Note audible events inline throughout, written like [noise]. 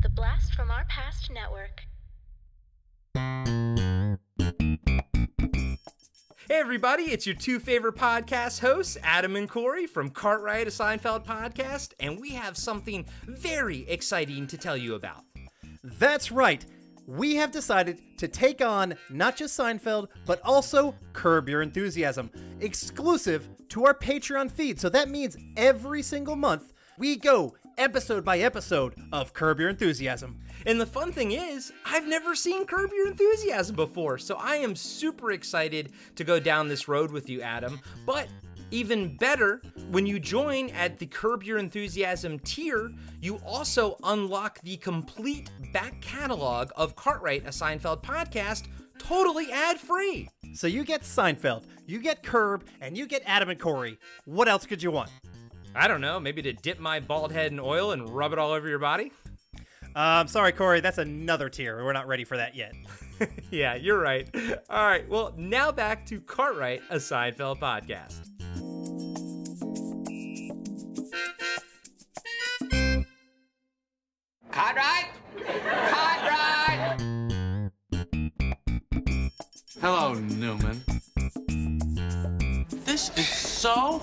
The Blast from Our Past Network. Hey, everybody, it's your two favorite podcast hosts, Adam and Corey from Cartwright, a Seinfeld podcast, and we have something very exciting to tell you about. That's right. We have decided to take on not just Seinfeld, but also Curb Your Enthusiasm, exclusive to our Patreon feed. So that means every single month we go episode by episode of Curb Your Enthusiasm. And the fun thing is, I've never seen Curb Your Enthusiasm before, so I am super excited to go down this road with you, Adam. But even better, when you join at the Curb Your Enthusiasm tier, you also unlock the complete back catalog of Cartwright, a Seinfeld podcast, totally ad free. So you get Seinfeld, you get Curb, and you get Adam and Corey. What else could you want? I don't know, maybe to dip my bald head in oil and rub it all over your body? Um, sorry, Corey, that's another tier. We're not ready for that yet. [laughs] yeah, you're right. All right, well, now back to Cartwright, a Seinfeld podcast. Cartwright? Cartwright! Hello, Newman. This is so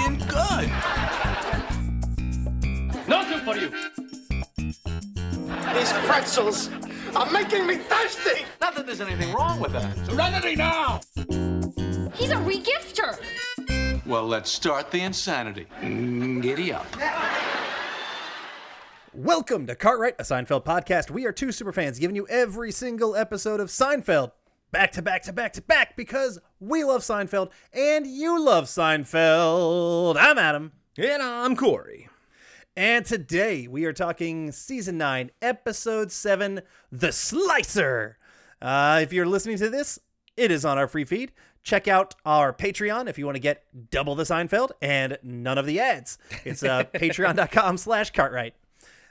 fing good. Nothing for you. These pretzels are making me thirsty. Not that there's anything wrong with that. Serenity now. He's a regifter. Well, let's start the insanity. Mm, giddy up. Welcome to Cartwright, a Seinfeld podcast. We are two superfans giving you every single episode of Seinfeld back to back to back to back because we love Seinfeld and you love Seinfeld. I'm Adam. And I'm Corey. And today we are talking season 9, episode 7, The Slicer. Uh, if you're listening to this, it is on our free feed. Check out our Patreon if you want to get double the Seinfeld and none of the ads. It's uh, [laughs] patreon.com slash cartwright.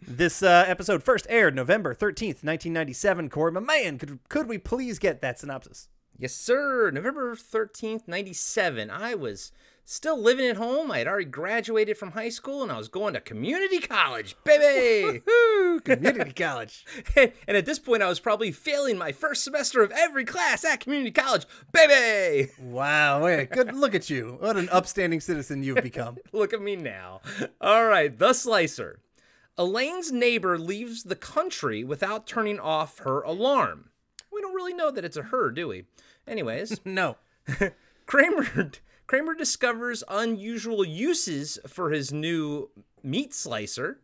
This uh, episode first aired November 13th, 1997. Corey, my man, could, could we please get that synopsis? Yes, sir. November 13th, 97. I was still living at home. I had already graduated from high school and I was going to community college, baby. [laughs] Community college. [laughs] and at this point, I was probably failing my first semester of every class at community college, baby. Wow, wait, good look at you. What an upstanding citizen you've become. [laughs] Look at me now. All right, the slicer. Elaine's neighbor leaves the country without turning off her alarm. We don't really know that it's a her, do we? Anyways, [laughs] no. [laughs] Kramer Kramer discovers unusual uses for his new meat slicer.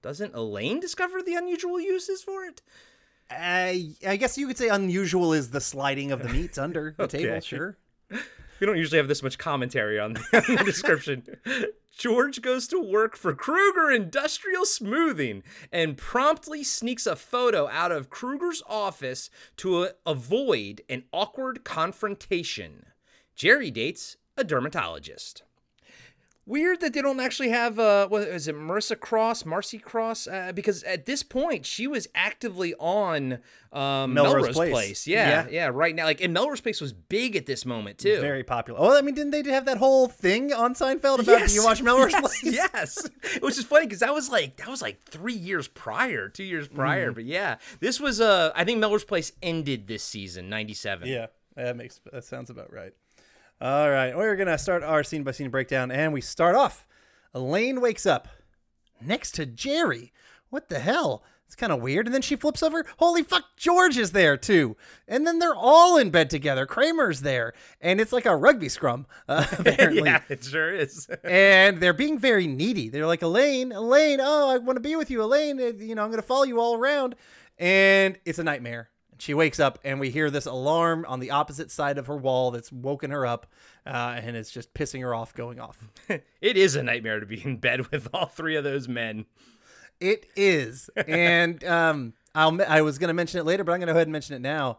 Doesn't Elaine discover the unusual uses for it? I I guess you could say unusual is the sliding of the meats under the [laughs] Okay. table, sure. We don't usually have this much commentary on the, [laughs] on the description. George goes to work for Kruger Industrial Smoothing and promptly sneaks a photo out of Kruger's office to uh, avoid an awkward confrontation. Jerry dates a dermatologist. Weird that they don't actually have uh what is it Marissa Cross, Marcy Cross uh, because at this point she was actively on um Melrose Melrose, Place. Place. Yeah, Yeah. yeah, right now like and Melrose Place was big at this moment too. Very popular. Oh, I mean, didn't they have that whole thing on Seinfeld about do you watch Melrose [laughs] yes, Place? Yes, [laughs] which is funny because that was like that was like three years prior, two years Mm-hmm. prior. But yeah, this was uh I think Melrose Place ended this season, ninety seven. Yeah, that makes that sounds about right. All right, we're gonna start our scene by scene breakdown, and we start off. Elaine wakes up next to Jerry. What the hell? It's kind of weird. And then she flips over. Holy fuck, George is there too. And then they're all in bed together. Kramer's there, and it's like a rugby scrum. Uh, [laughs] [laughs] apparently. yeah, it sure is. [laughs] and they're being very needy. They're like, Elaine, Elaine, oh, I want to be with you, Elaine. You know, I'm going to follow you all around. And it's a nightmare. She wakes up, and we hear this alarm on the opposite side of her wall that's woken her up, uh, and it's just pissing her off, going off. [laughs] it is a nightmare to be in bed with all three of those men. It is, and [laughs] um, I'll, I was going to mention it later, but I'm going to go ahead and mention it now.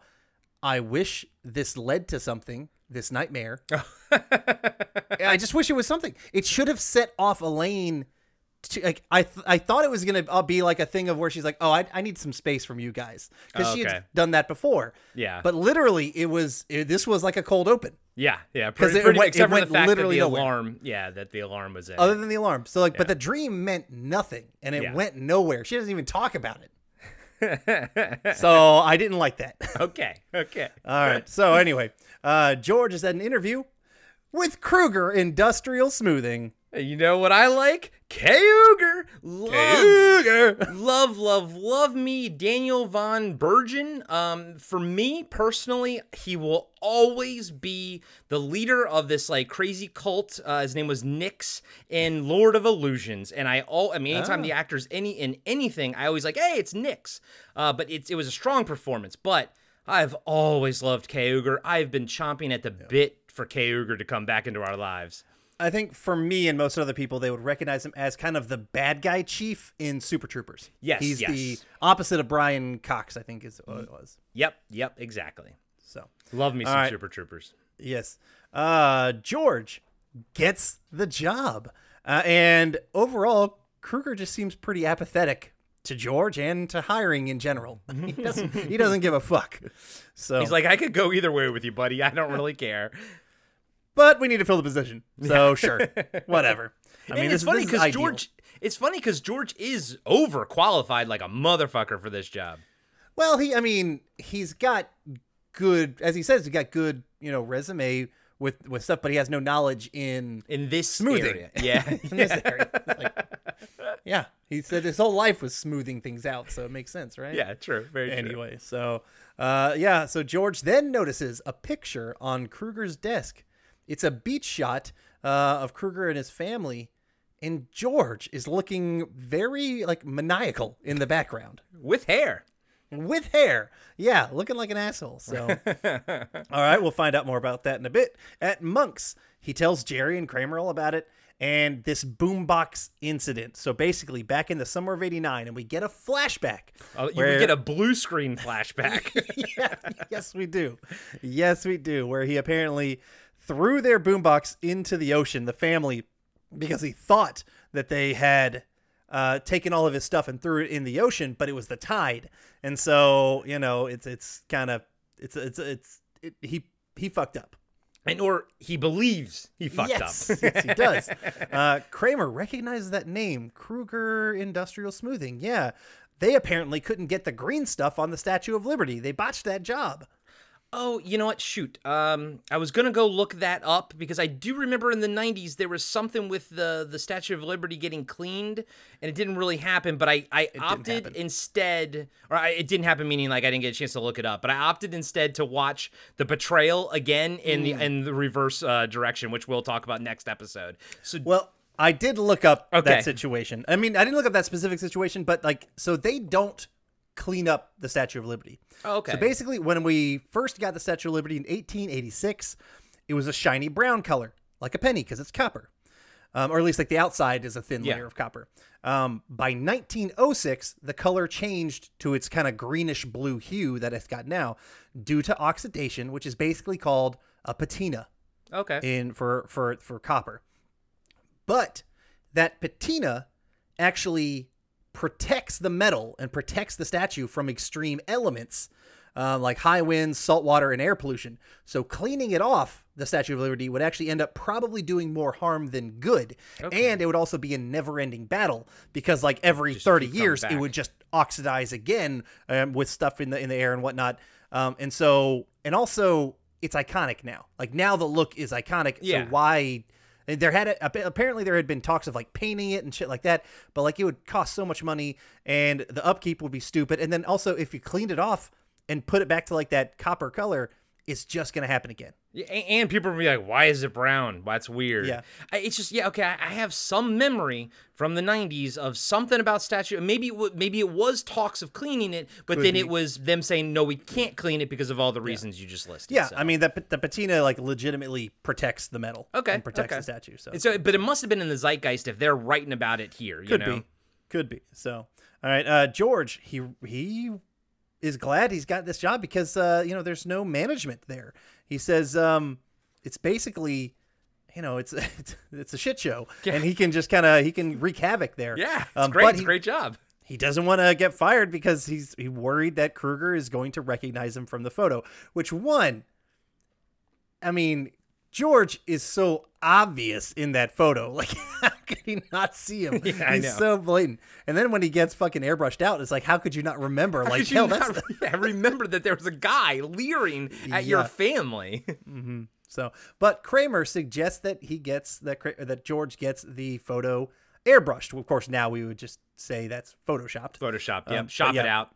I wish this led to something. This nightmare. [laughs] I just wish it was something. It should have set off Elaine. To, like I, th- I thought it was gonna uh, be like a thing of where she's like, oh, I, I need some space from you guys because she Okay. had done that before. Yeah. But literally, it was it, this was like a cold open. Yeah, yeah, because it pretty, went- except it went the fact literally that the nowhere. alarm, yeah, that the alarm was in. Other than the alarm, so like, but the dream meant nothing, and it Yeah. went nowhere. She doesn't even talk about it. [laughs] so I didn't like that. [laughs] okay, okay. All right. So anyway, uh, George is at an interview with Kruger Industrial Smoothing. You know what I like? Kruger. Love, love, love, love me, Daniel von Bargen. Um, for me personally, he will always be the leader of this like crazy cult. Uh, his name was Nix in Lord of Illusions, and I all I mean, anytime the actor's any in anything, I always like, hey, it's Nix. Uh, but it's it was a strong performance, but. I've always loved Kruger. I've been chomping at the bit for Kruger to come back into our lives. I think for me and most other people, they would recognize him as kind of the bad guy chief in Super Troopers. Yes, he's yes. the opposite of Brian Cox. I think is what it was. Yep, yep, exactly. So Love me some right. Super Troopers. yes, uh, George gets the job, uh, and overall, Kruger just seems pretty apathetic to George and to hiring in general. [laughs] he doesn't. He doesn't give a fuck. So He's like, I could go either way with you, buddy. I don't really care. [laughs] but we need to fill the position. So sure, whatever. [laughs] I and mean, it's this, funny because. George. It's funny because George is overqualified like a motherfucker for this job. Well, he, I mean, he's got good, as he says, he's got good, you know, resume with with stuff, but he has no knowledge in In this Smoothing. area. [laughs] Yeah. in this area. Like, yeah, he said his whole life was smoothing things out, so it makes sense, right? yeah, true. Very true. Anyway, so uh, yeah, so George then notices a picture on Kruger's desk. It's a beach shot uh, of Kruger and his family, and George is looking very like maniacal in the background With hair. with hair. Yeah, looking like an asshole. So, [laughs] all right, we'll find out more about that in a bit. At Monk's, he tells Jerry and Kramer all about it and this boombox incident. So basically, back in the summer of '89, and we get a flashback. Oh, you where- get a blue screen flashback. [laughs] yeah, yes, we do. Yes, we do. Where he apparently threw their boombox into the ocean, the family, because he thought that they had uh, taken all of his stuff and threw it in the ocean, but it was the tide, and so you know, it's it's kind of it's it's it's it, he he fucked up. and or he believes he fucked yes, up. yes, he does. [laughs] Uh, Kramer recognizes that name, Kruger Industrial Smoothing. Yeah, they apparently couldn't get the green stuff on the Statue of Liberty. They botched that job. Oh, you know what? Shoot. Um, I was gonna go look that up because I do remember in the '90s there was something with the the Statue of Liberty getting cleaned, and it didn't really happen. But I I opted instead, or I, it didn't happen, meaning like I didn't get a chance to look it up. But I opted instead to watch the betrayal again in the in the reverse uh, direction, which we'll talk about next episode. So Well, I did look up Okay. that situation. I mean, I didn't look up that specific situation, but like, so they don't clean up the Statue of Liberty. Oh, okay. So basically, when we first got the Statue of Liberty in 1886, it was a shiny brown color, like a penny, because it's copper. Um, or at least like the outside is a thin Yeah. layer of copper. Um, by 1906, the color changed to its kind of greenish blue hue that it's got now, due to oxidation, which is basically called a patina okay. in for for for copper. But that patina actually protects the metal and protects the statue from extreme elements uh, like high winds, salt water, and air pollution. So cleaning it off, the Statue of Liberty would actually end up probably doing more harm than good, and it would also be a never-ending battle because like every thirty years, it would just oxidize again um, with stuff in the in the air and whatnot. Um, and so, and also, it's iconic now. Like now, the look is iconic. Yeah. So why? There had a, apparently there had been talks of like painting it and shit like that, but like it would cost so much money and the upkeep would be stupid. And then also, if you cleaned it off and put it back to like that copper color, it's just gonna happen again. Yeah, and people will be like, "Why is it brown? That's weird." Yeah. It's just yeah, okay. I have some memory from the '90s of something about statue. Maybe it maybe it was talks of cleaning it, but then it was them saying, "No, we can't clean it because of all the reasons you just listed." Yeah, so. I mean that the patina like legitimately protects the metal. okay, and protects okay. the statue. So so, but it must have been in the zeitgeist if they're writing about it here. You could know? be, could be. So all right, uh, George, he he is glad he's got this job because uh, you know there's no management there. He says um, it's basically. You know, it's [laughs] it's, it's a shit show, and he can just kind of he can wreak havoc there. Yeah, it's Um, great. It's he- a great job. he doesn't want to get fired because he's he worried that Kruger is going to recognize him from the photo. Which one? I mean, George is so obvious in that photo. [laughs] Like, how could he not see him? [laughs] Yeah, I He's know. so blatant. And then when he gets fucking airbrushed out, it's like, how could you not remember? How like, hell, not that's yeah, remember that there was a guy leering at your Yeah. family. [laughs] so. But Kramer suggests that he gets that that George gets the photo airbrushed. Of course, now we would just say that's photoshopped. Photoshop, Um, yep. but Shop it yeah. out.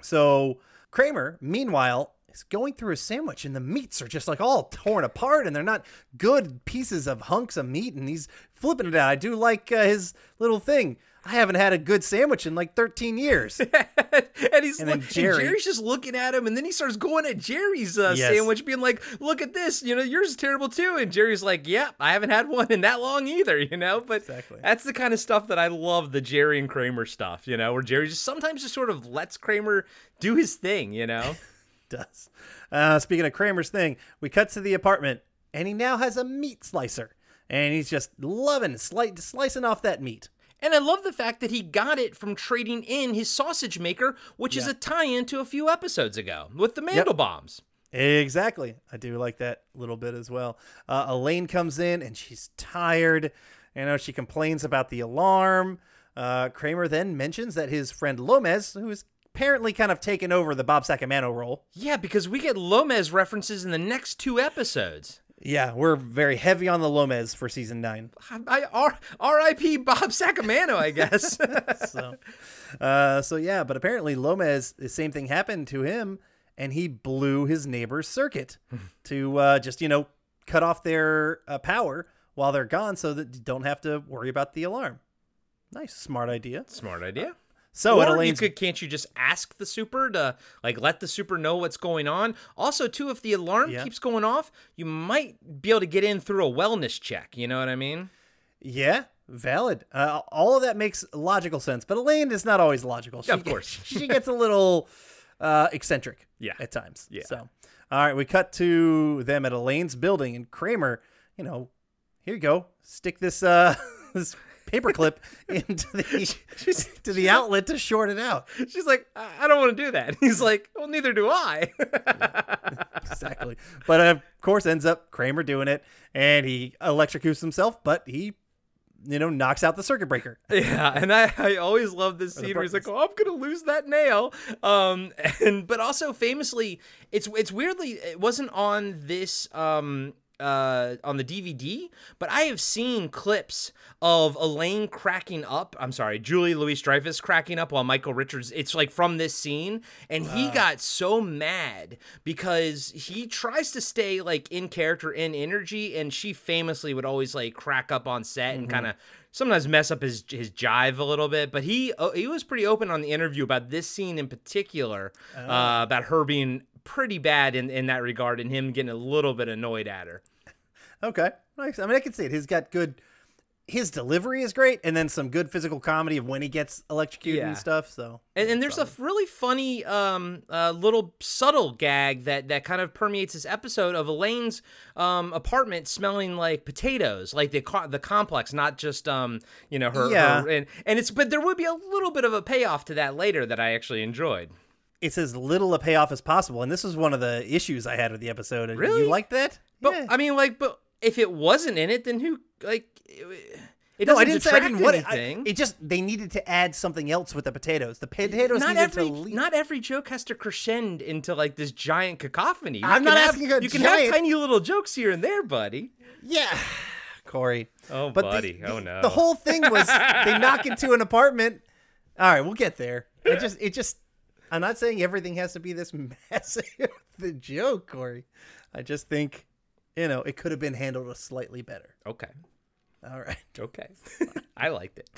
So Kramer, meanwhile, is going through a sandwich, and the meats are just like all torn apart, and they're not good pieces of hunks of meat, and he's flipping it out. I do like uh, his little thing. I haven't had a good sandwich in like 13 years. [laughs] and he's And look- Jerry- Jerry's just looking at him, and then he starts going at Jerry's uh, Yes. sandwich, being like, "Look at this, you know, yours is terrible too." And Jerry's like, "Yep, I haven't had one in that long either," you know. But Exactly. that's the kind of stuff that I love, the Jerry and Kramer stuff, you know, where Jerry just sometimes just sort of lets Kramer do his thing, you know. [laughs] does. Uh, speaking of Kramer's thing, we cut to the apartment, and he now has a meat slicer, and he's just loving sli- slicing off that meat. And I love the fact that he got it from trading in his sausage maker, which is a tie-in to a few episodes ago with the Mandelbaums. Exactly. I do like that little bit as well. Uh, Elaine comes in and she's tired. You know, she complains about the alarm. Uh, Kramer then mentions that his friend Lomez, who is apparently kind of taken over the Bob Sacamano role. Yeah, because we get Lomez references in the next two episodes. Yeah, we're very heavy on the Lomez for season nine. I, R, R.I.P. Bob Sacamano, I guess. [laughs] So, uh, so yeah, but apparently Lomez, the same thing happened to him, and he blew his neighbor's circuit [laughs] to uh, just you know cut off their uh, power while they're gone, so that you don't have to worry about the alarm. Nice, smart idea. Smart idea. So at or you could, can't you just ask the super to like let the super know what's going on? Also, too, if the alarm Yeah. keeps going off, you might be able to get in through a wellness check. You know what I mean? yeah, valid. Uh, all of that makes logical sense, but Elaine is not always logical. She Of course. [laughs] she gets a little uh, eccentric. Yeah. at times. Yeah. So, all right, we cut to them at Elaine's building, and Kramer, you know, here you go, stick this uh [laughs] this paperclip [laughs] into the to the outlet to short it out. She's like, I, I don't want to do that. [laughs] He's like, well, neither do I. [laughs] Exactly. But of course, ends up Kramer doing it, and he electrocutes himself, but he, you know, knocks out the circuit breaker. Yeah, and I, I always love this scene where he's like, "Oh, I'm gonna lose that nail," um, and but also famously, it's it's weirdly it wasn't on this um uh on the DVD, but I have seen clips of Elaine cracking up. I'm sorry, Julia Louis Dreyfus cracking up while Michael Richards. It's like from this scene, and he got so mad because he tries to stay like in character, in energy, and she famously would always like crack up on set and kind of sometimes mess up his his jive a little bit. But he uh, he was pretty open on the interview about this scene in particular, uh, about her being pretty bad in in that regard, and him getting a little bit annoyed at her. Okay, nice. I mean, I can see it. He's got good. His delivery is great, and then some good physical comedy of when he gets electrocuted Yeah. and stuff. So, And, and there's a really funny um, uh, little subtle gag that, that kind of permeates this episode of Elaine's um, apartment smelling like potatoes, like the co- the complex, not just um, you know her. Yeah. her- and and it's but there would be a little bit of a payoff to that later that I actually enjoyed. it's as little a payoff as possible, and this was one of the issues I had with the episode. And Really? you liked that? But Yeah. I mean, like, but if it wasn't in it, then who like it, it no, doesn't I didn't say I didn't want it. I- anything. it just they needed to add something else with the potatoes. The potatoes not needed every to leave. not every joke has to crescend into like this giant cacophony. You I'm can not have- asking a You can have tiny little jokes here and there, buddy. Yeah, [sighs] Corey. Oh, But the- buddy. the, oh no. The whole thing was they knock into an apartment. All right, we'll get there. It just, it just. I'm not saying everything has to be this [laughs] massive the joke, Corey. I just think, you know, it could have been handled a slightly better. okay. All right, Okay. I liked it.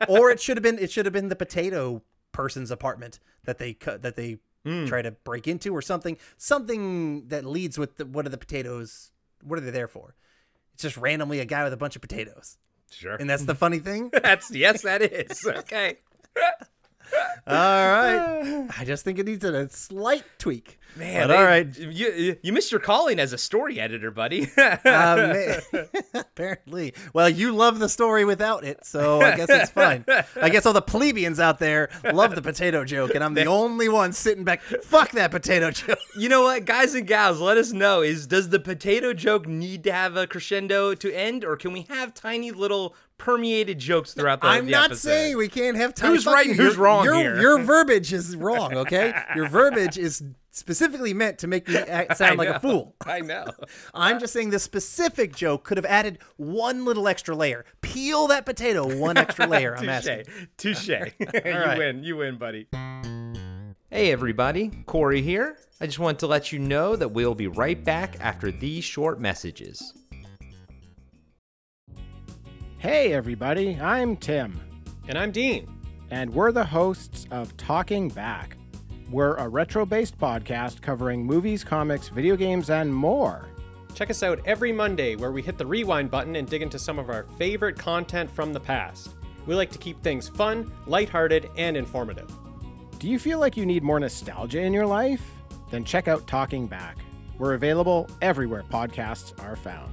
[laughs] or it should have been, it should have been the potato person's apartment that they cut, that they Hmm. try to break into, or something, something that leads with the, what are the potatoes? What are they there for? It's just randomly a guy with a bunch of potatoes, sure. and that's the [laughs] funny thing. That's yes, that is. Okay. [laughs] All right. [laughs] I just think it needs a slight tweak. Man, But they- right. You, you- missed your calling as a story editor, buddy. [laughs] Uh, [laughs] apparently. Well, you love the story without it, so I guess it's fine. I guess all the plebeians out there love the potato joke, and I'm the only one sitting back. Fuck that potato joke. you know what, guys and gals, let us know: is does the potato joke need to have a crescendo to end, or can we have tiny little permeated jokes throughout the? I'm the not episode? saying we can't have time. Who's right you. and who's wrong your, here? Your [laughs] verbiage is wrong, okay? Your verbiage is specifically meant to make me [laughs] sound like a fool. [laughs] I know. I'm just saying the specific joke could have added one little extra layer. Peel that potato one extra layer. I'm asking. Touche. Touche. you right. win. You win, buddy. Hey, everybody. Corey here. I just want to let you know that we'll be right back after these short messages. Hey, everybody, I'm Tim, And I'm Dean. and we're the hosts of Talking Back. We're a retro based podcast covering movies, comics, video games, and more. Check us out every Monday where we hit the rewind button and dig into some of our favorite content from the past. We like to keep things fun, lighthearted, and informative. Do you feel like you need more nostalgia in your life? Then check out Talking Back. We're available everywhere podcasts are found.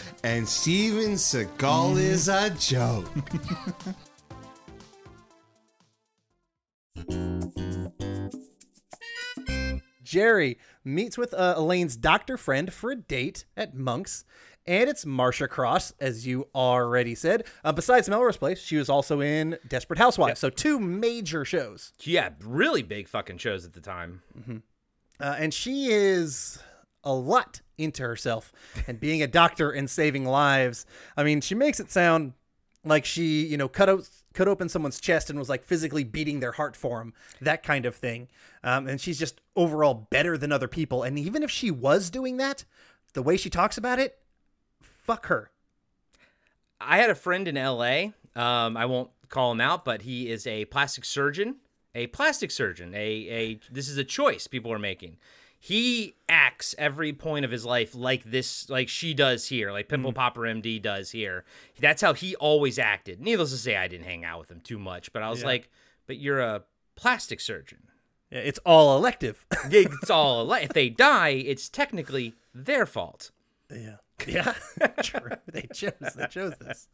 And Steven Seagal is a joke. [laughs] Jerry meets with uh, Elaine's doctor friend for a date at Monk's, and it's Marcia Cross, as you already said. Uh, besides Melrose Place, she was also in Desperate Housewives, so two major shows. Yeah, really big fucking shows at the time. Uh, and she is a lot into herself and being a doctor and saving lives. I mean, she makes it sound like she, you know, cut out cut open someone's chest and was like physically beating their heart for them, that kind of thing. Um, and she's just overall better than other people. And even if she was doing that, the way she talks about it, fuck her. I had a friend in LA. Um, I won't call him out, but he is a plastic surgeon. A plastic surgeon. A a this is a choice people are making. He acts every point of his life like this, like she does here, like Pimple mm. Popper MD does here. That's how he always acted. Needless to say, I didn't hang out with him too much, but I was Yeah. like, "But you're a plastic surgeon. Yeah, It's all elective. it's [laughs] all li- if they die, it's technically their fault." yeah. [laughs] Yeah. [laughs] True. They chose they chose this.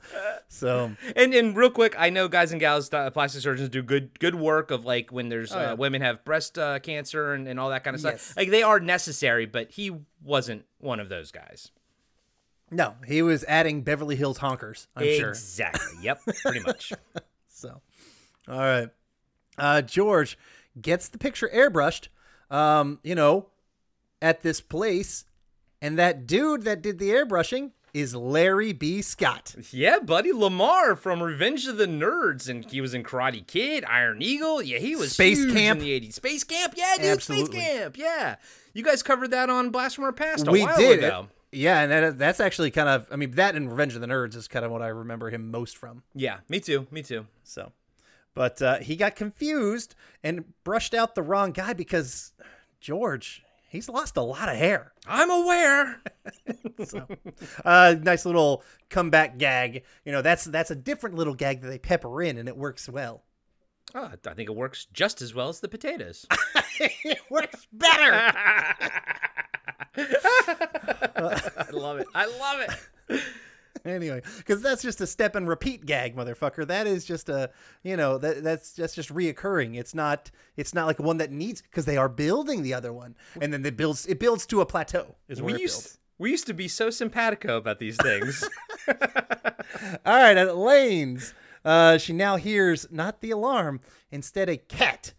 So And and real quick, I know guys and gals, uh, plastic surgeons do good good work of like when there's Oh, yeah. uh, women have breast uh, cancer and, and all that kind of Yes. stuff. Like they are necessary, but he wasn't one of those guys. no, he was adding Beverly Hills honkers, I'm sure. exactly. Yep. Pretty much. [laughs] So, all right. Uh, George gets the picture airbrushed, um, you know, at this place. And that dude that did the airbrushing is Larry B. Scott. yeah, buddy Lamar from Revenge of the Nerds, and he was in Karate Kid, Iron Eagle. Yeah, he was Space Camp. in the '80s. Space Camp. Yeah, dude. Absolutely. Space Camp. Yeah. You guys covered that on Blast from Our Past a we while did. ago. Yeah, and that, that's actually kind of, I mean, that and Revenge of the Nerds is kind of what I remember him most from. Yeah, me too. Me too. So, but uh, he got confused and brushed out the wrong guy because George, he's lost a lot of hair. I'm aware. [laughs] so, uh, nice little comeback gag. You know, that's that's a different little gag that they pepper in, and it works well. Oh, I think it works just as well as the potatoes. [laughs] it works better. [laughs] I love it. I love it. [laughs] anyway, because that's just a step and repeat gag, motherfucker. That is just a, you know, that that's that's just reoccurring. It's not it's not like one that needs because they are building the other one, and then it builds it builds to a plateau. Is We used, we used to be so simpatico about these things. [laughs] All right, at Lane's, uh, she now hears not the alarm, instead a cat.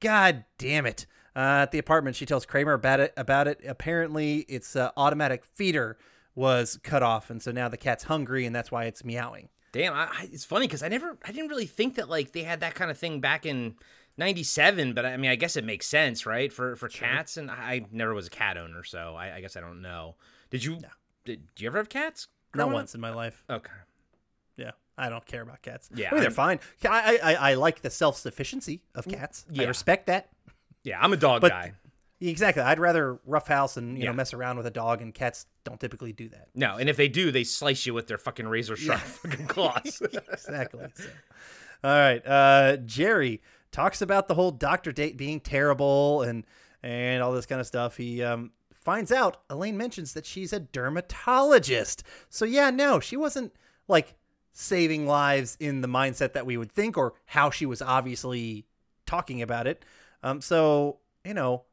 God damn it! Uh, at the apartment, she tells Kramer about it. About it, apparently, its uh, automatic feeder was cut off, and so now the cat's hungry, and that's why it's meowing. Damn, I, I, it's funny because I never, I didn't really think that like they had that kind of thing back in '97. But I mean, I guess it makes sense, right? For for cats, and I, I never was a cat owner, so I, I guess I don't know. Did you? Did, did you ever have cats? Not growing up? once in my life. Okay. Yeah, I don't care about cats. Yeah, I mean, they're fine. I, I I like the self sufficiency of cats. I respect that. Yeah, I'm a dog But- guy. Exactly. I'd rather roughhouse and you Yeah. know mess around with a dog, and cats don't typically do that. No, and if they do, they slice you with their fucking razor sharp fucking claws. [laughs] exactly. So. All right. Uh, Jerry talks about the whole doctor date being terrible and and all this kind of stuff. He um, finds out Elaine mentions that she's a dermatologist. So yeah, no, she wasn't like saving lives in the mindset that we would think, or how she was obviously talking about it. Um, so you know,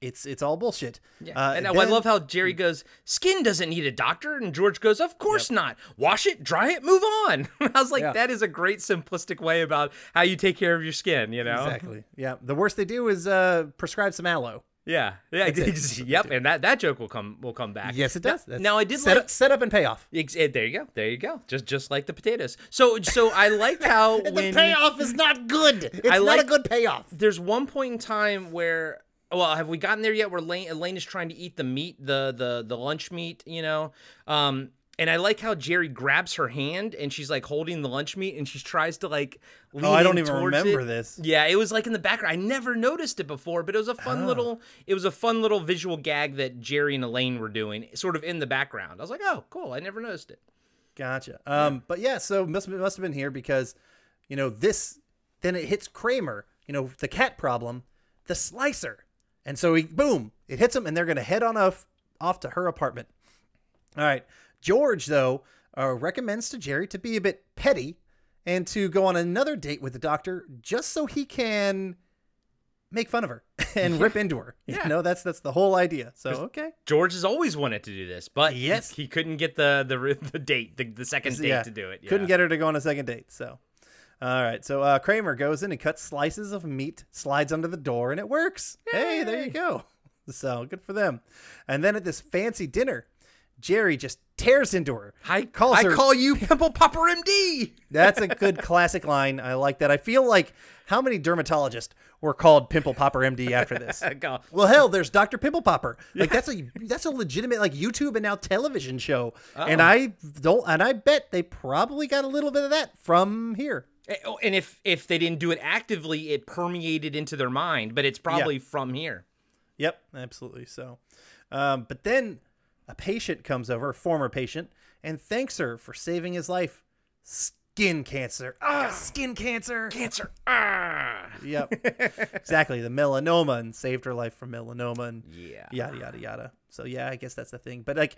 it's it's all bullshit. Yeah. Uh, and now I love how Jerry goes, skin doesn't need a doctor. And George goes, of course not. Wash it, dry it, move on. [laughs] I was like, Yeah. that is a great simplistic way about how you take care of your skin, you know? Exactly. Yeah. The worst they do is uh, prescribe some aloe. Yeah. Yeah. [laughs] Yep. And that, that joke will come will come back. Yes, it does. That's- Now, I did set like up, set up and payoff. Ex- eh, there you go. There you go. Just just like the potatoes. So so I liked [laughs] how when the payoff is not good. It's I not like- a good payoff. there's one point in time where well have we gotten there yet where Elaine, Elaine is trying to eat the meat the the the lunch meat you know um and I like how Jerry grabs her hand and she's like holding the lunch meat and she tries to like lean Oh, I don't even remember it. this. Yeah, it was like in the background. I never noticed it before, but it was a fun Oh. little it was a fun little visual gag that Jerry and Elaine were doing sort of in the background. I was like, "Oh, cool. I never noticed it." Gotcha. Um, but yeah, so must must have been here because, you know, this then it hits Kramer. You know, the cat problem, the slicer, and so he boom, it hits him, and they're gonna head on off off to her apartment. All right, George though uh, recommends to Jerry to be a bit petty and to go on another date with the doctor just so he can make fun of her [laughs] and rip into her. Yeah. You know, that's that's the whole idea. So okay. George has always wanted to do this, but he- Yes. he, couldn't get the the [laughs] the date, the, the second date Yeah. to do it. Couldn't get her to go on a second date. So, all right. So uh, Kramer goes in and cuts slices of meat, slides under the door, and it works. Hey, there you go. So good for them. And then at this fancy dinner, Jerry just tears into her. I calls I her. call you Pimple Popper MD. [laughs] That's a good classic line. I like that. I feel like how many dermatologists were called Pimple Popper MD after this? [laughs] Well, hell, there's Dr. Pimple Popper. Like that's a that's a legitimate like YouTube and now television show. And Oh. I don't and I bet they probably got a little bit of that from here. Eh, oh, And if if they didn't do it actively, it permeated into their mind, but it's probably from here. Yep, absolutely. So, um, but then a patient comes over, a former patient, and thanks her for saving his life. Skin cancer. Ah, skin cancer. Cancer. Ah. Yep, [laughs] exactly. The melanoma and saved her life from melanoma and Yeah. yada yada yada. So yeah, I guess that's the thing. But like,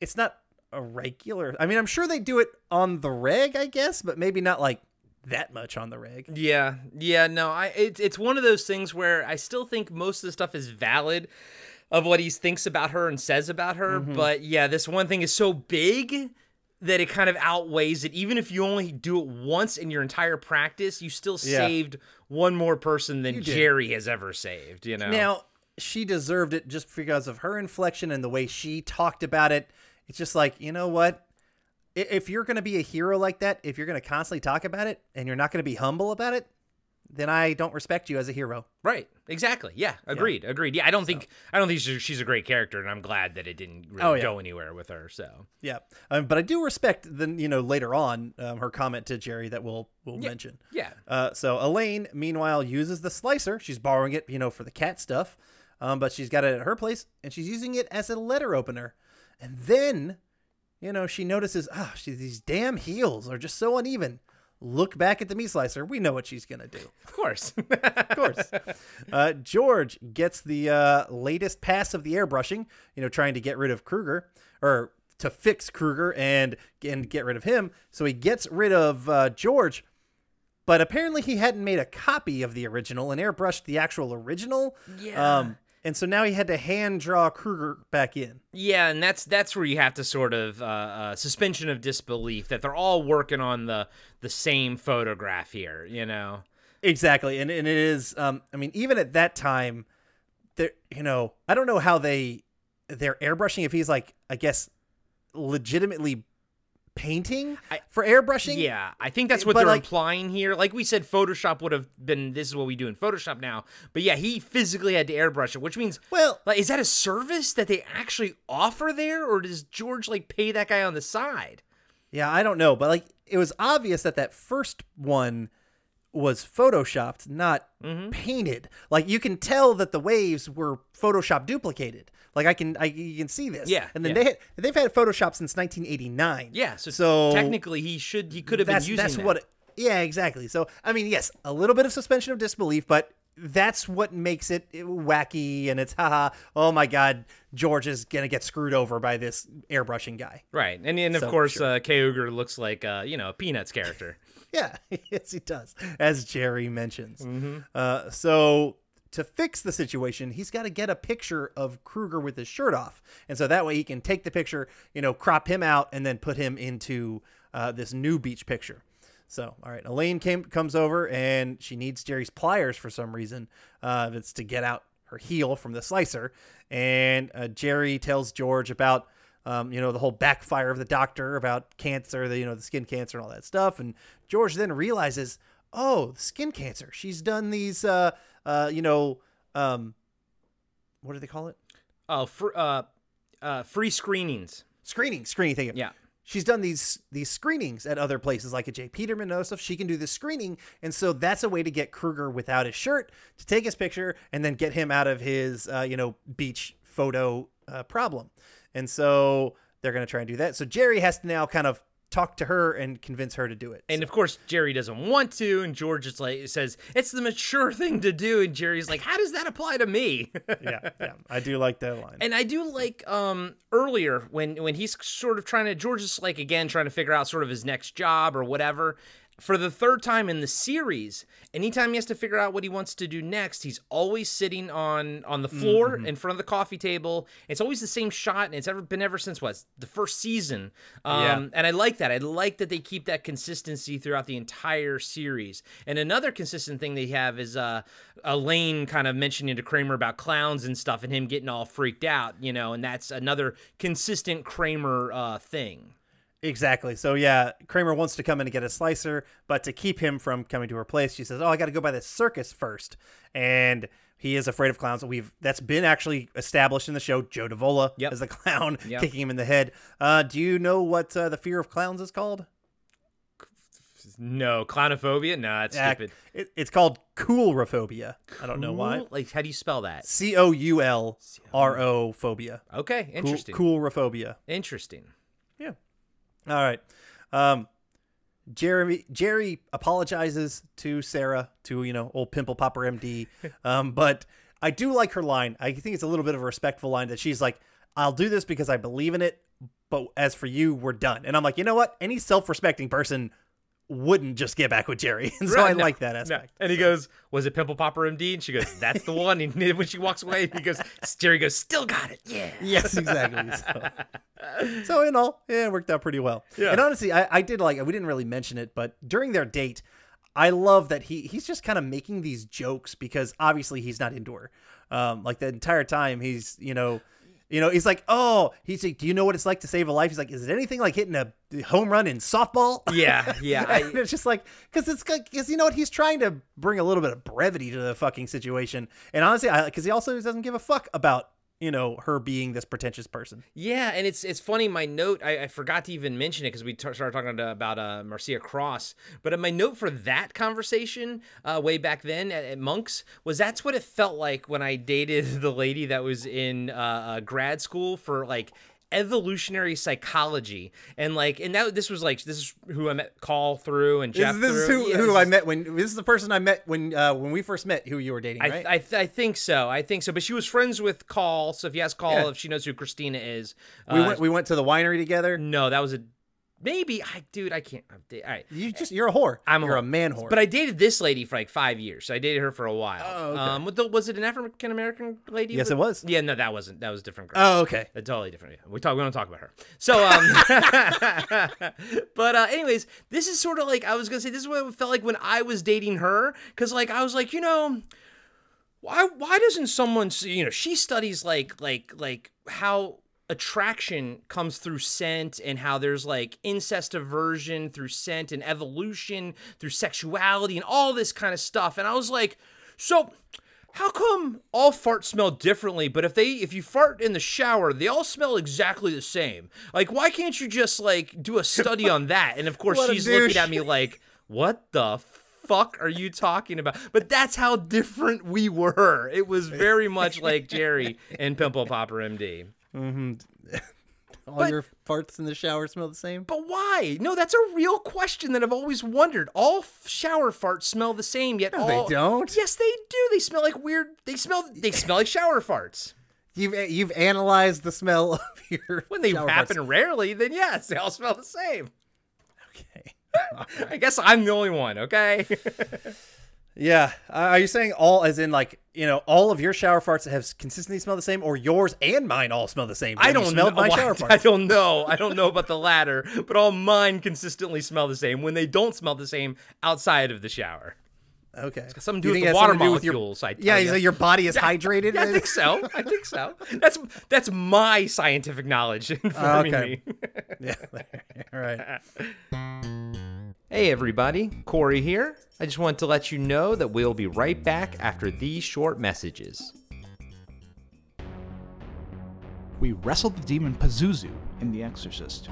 it's not a regular. I mean, I'm sure they do it on the reg, I guess, but maybe not like that much on the reg. Yeah, yeah, no, I it's it's one of those things where I still think most of the stuff is valid of what he thinks about her and says about her, Mm-hmm. but yeah, this one thing is so big that it kind of outweighs it. Even if you only do it once in your entire practice, you still Yeah. saved one more person than Jerry has ever saved. You know. Now, she deserved it just because of her inflection and the way she talked about it. It's just like, you know what? If you're going to be a hero like that, if you're going to constantly talk about it and you're not going to be humble about it, then I don't respect you as a hero. Right. Exactly. Yeah. Agreed. Agreed. Yeah. I don't think I don't think she's, she's a great character, and I'm glad that it didn't really Oh, yeah. go anywhere with her. So. Yeah. Um, but I do respect the, you know, later on, um, her comment to Jerry that we'll, we'll mention. Yeah. Uh, so Elaine, meanwhile, uses the slicer. She's borrowing it, you know, for the cat stuff. Um, but she's got it at her place and she's using it as a letter opener. And then, you know, she notices, ah, she, these damn heels are just so uneven. Look back at the meat slicer. We know what she's going to do. Of course. [laughs] Of course. Uh, George gets the uh, latest pass of the airbrushing, you know, trying to get rid of Kruger or to fix Kruger and, and get rid of him. So he gets rid of uh, George, but apparently he hadn't made a copy of the original and airbrushed the actual original. Yeah. Um, and so now he had to hand draw Kruger back in. Yeah, and that's that's where you have to sort of uh, uh, suspension of disbelief that they're all working on the the same photograph here. You know. Exactly, and and it is. Um, I mean, even at that time, there. You know, I don't know how they they're airbrushing. If he's like, I guess, legitimately painting for airbrushing. Yeah, I think that's what But, they're like- implying here. Like we said, Photoshop would have been this is what we do in Photoshop now. But yeah, he physically had to airbrush it, which means well, like is that a service that they actually offer there, or does George like pay that guy on the side? Yeah, I don't know, but like it was obvious that that first one was photoshopped, not Mm-hmm. painted. Like you can tell that the waves were Photoshop duplicated. Like I can, I you can see this. Yeah, and then yeah. they had, they've had Photoshop since 1989. Yeah, so, so technically he should he could have been using that's that. what. It, yeah, exactly. So I mean, yes, a little bit of suspension of disbelief, but that's what makes it wacky and it's haha. Oh my God, George is gonna get screwed over by this airbrushing guy. Right, and and of So, course, sure. uh, Kruger looks like uh, you know a Peanuts character. [laughs] [laughs] Yeah, [laughs] yes, he does, as Jerry mentions. Mm-hmm. Uh, so to fix the situation, he's got to get a picture of Kruger with his shirt off, and so that way he can take the picture, you know, crop him out, and then put him into uh, this new beach picture. So, all right, Elaine came comes over, and she needs Jerry's pliers for some reason. Uh, it's to get out her heel from the slicer, and uh, Jerry tells George about um, you know, the whole backfire of the doctor about cancer, the you know, the skin cancer and all that stuff. And George then realizes, oh, skin cancer. She's done these, uh, uh, you know, um, what do they call it? Oh, fr- uh, uh, free screenings. Screening, screening. Thank you. Yeah. She's done these these screenings at other places, like at J. Peterman and other stuff. She can do this screening, and so that's a way to get Kruger without his shirt to take his picture and then get him out of his, uh, you know, beach photo uh, problem. And so they're going to try and do that. So Jerry has to now kind of talk to her and convince her to do it. And of course, Jerry doesn't want to, and George is like says it's the mature [laughs] thing to do, and Jerry's like, how does that apply to me? [laughs] yeah, yeah, I do like that line. And I do like um earlier when when he's sort of trying to George is like again trying to figure out sort of his next job or whatever. For the third time in the series, anytime he has to figure out what he wants to do next, he's always sitting on on the floor Mhm. in front of the coffee table. It's always the same shot, and it's ever been ever since what the first season. Um, Yeah. and I like that. I like that they keep that consistency throughout the entire series. And another consistent thing they have is uh, Elaine kind of mentioning to Kramer about clowns and stuff, and him getting all freaked out, you know. And that's another consistent Kramer uh, thing. Exactly. So yeah, Kramer wants to come in and get a slicer, but to keep him from coming to her place, she says, "Oh, I got to go by the circus first. And he is afraid of clowns. We've that's been actually established in the show. Joe Davola Yep. is the [laughs] clown Yep. kicking him in the head. Uh, do you know what uh, the fear of clowns is called? No clownophobia. No, that's Yeah, stupid. it- it's called coulrophobia. I don't know why. Like, how do you spell that? C O U L R O phobia. Okay, interesting. Cool, coulrophobia. Interesting. All right. Um, Jeremy Jerry apologizes to Sarah to you know old pimple popper MD, [laughs] um, but I do like her line. I think it's a little bit of a respectful line that she's like, "I'll do this because I believe in it, but as for you, we're done." And I'm like, you know what? Any self-respecting person wouldn't just get back with Jerry, [laughs] and so Right, I no, like that no. aspect. And he goes, "Was it Pimple Popper MD?" And she goes, "That's the one." And when she walks away, he goes, [laughs] "Jerry goes, still got it, yeah." [laughs] Yes, exactly. So, so in all, yeah, it worked out pretty well. Yeah. And honestly, I, I did like we didn't really mention it, but during their date, I love that he he's just kind of making these jokes because obviously he's not into her. Um, like the entire time he's you know. You know, he's like, oh, he's like, do you know what it's like to save a life? He's like, is it anything like hitting a home run in softball? Yeah, yeah, [laughs] I- it's just like, because it's because you know what, he's trying to bring a little bit of brevity to the fucking situation. And honestly, I because he also doesn't give a fuck about you know her being this pretentious person. Yeah, and it's it's funny. My note I, I forgot to even mention it because we t- started talking to, about uh, Marcia Cross. But my note for that conversation uh, way back then at, at Monks was that's what it felt like when I dated [laughs] the lady that was in uh, uh, grad school for like evolutionary psychology and like and now this was like this is who I met Call through and Jeff this is through. who, Yeah, who I met when this is the person I met when uh, when we first met who you were dating, I, right? I, th- I think so. I think so. But she was friends with Call, so if you ask Call Yeah. if she knows who Christina is, we uh, went we went to the winery together. No, that was a maybe. I dude, I can't. I'm All right, You just you're a whore. I'm you're a whore. man whore. But I dated this lady for like five years. So I dated her for a while. Oh, okay. Um, the, was it an African American lady? Yes, it was. Yeah, no, that wasn't. That was a different girl. Oh, okay. A totally different. Yeah. We talk. We don't talk about her. So, um, [laughs] but uh, anyways, this is sort of like I was gonna say. This is what it felt like when I was dating her, because like I was like, you know, why why doesn't someone you know she studies like like like how attraction comes through scent and how there's like incest aversion through scent and evolution through sexuality and all this kind of stuff. And I was like, so how come all farts smell differently but if they if you fart in the shower they all smell exactly the same? Like why can't you just like do a study on that? And of course she's looking at me like what the fuck are you talking about? But that's how different we were. It was very much like jerry and pimple popper md Mm-hmm. [laughs] All But- your farts in the shower smell the same. but why no that's a real question that i've always wondered all f- shower farts smell the same yet No, they don't. yes they do they smell like weird they smell they smell like shower farts You've you've analyzed the smell of [laughs] your When they happen farts. rarely, then yes, they all smell the same. Okay. [laughs] I guess I'm the only one, okay? Yeah. Uh, are you saying all as in like you know all of your shower farts have consistently smell the same, or yours and mine all smell the same? I don't smell my shower [laughs] farts. I don't know. I don't know about the latter, but all mine consistently smell the same when they don't smell the same outside of the shower. Okay. something to do with it the water something to do with your- molecules. I yeah, so your body is Yeah, hydrated. Yeah, I think so. I think so. That's that's my scientific knowledge [laughs] informing Okay. me. yeah. [laughs] All right. Hey everybody, Corey here. I just wanted to let you know that we'll be right back after these short messages. We wrestled the demon Pazuzu in The Exorcist.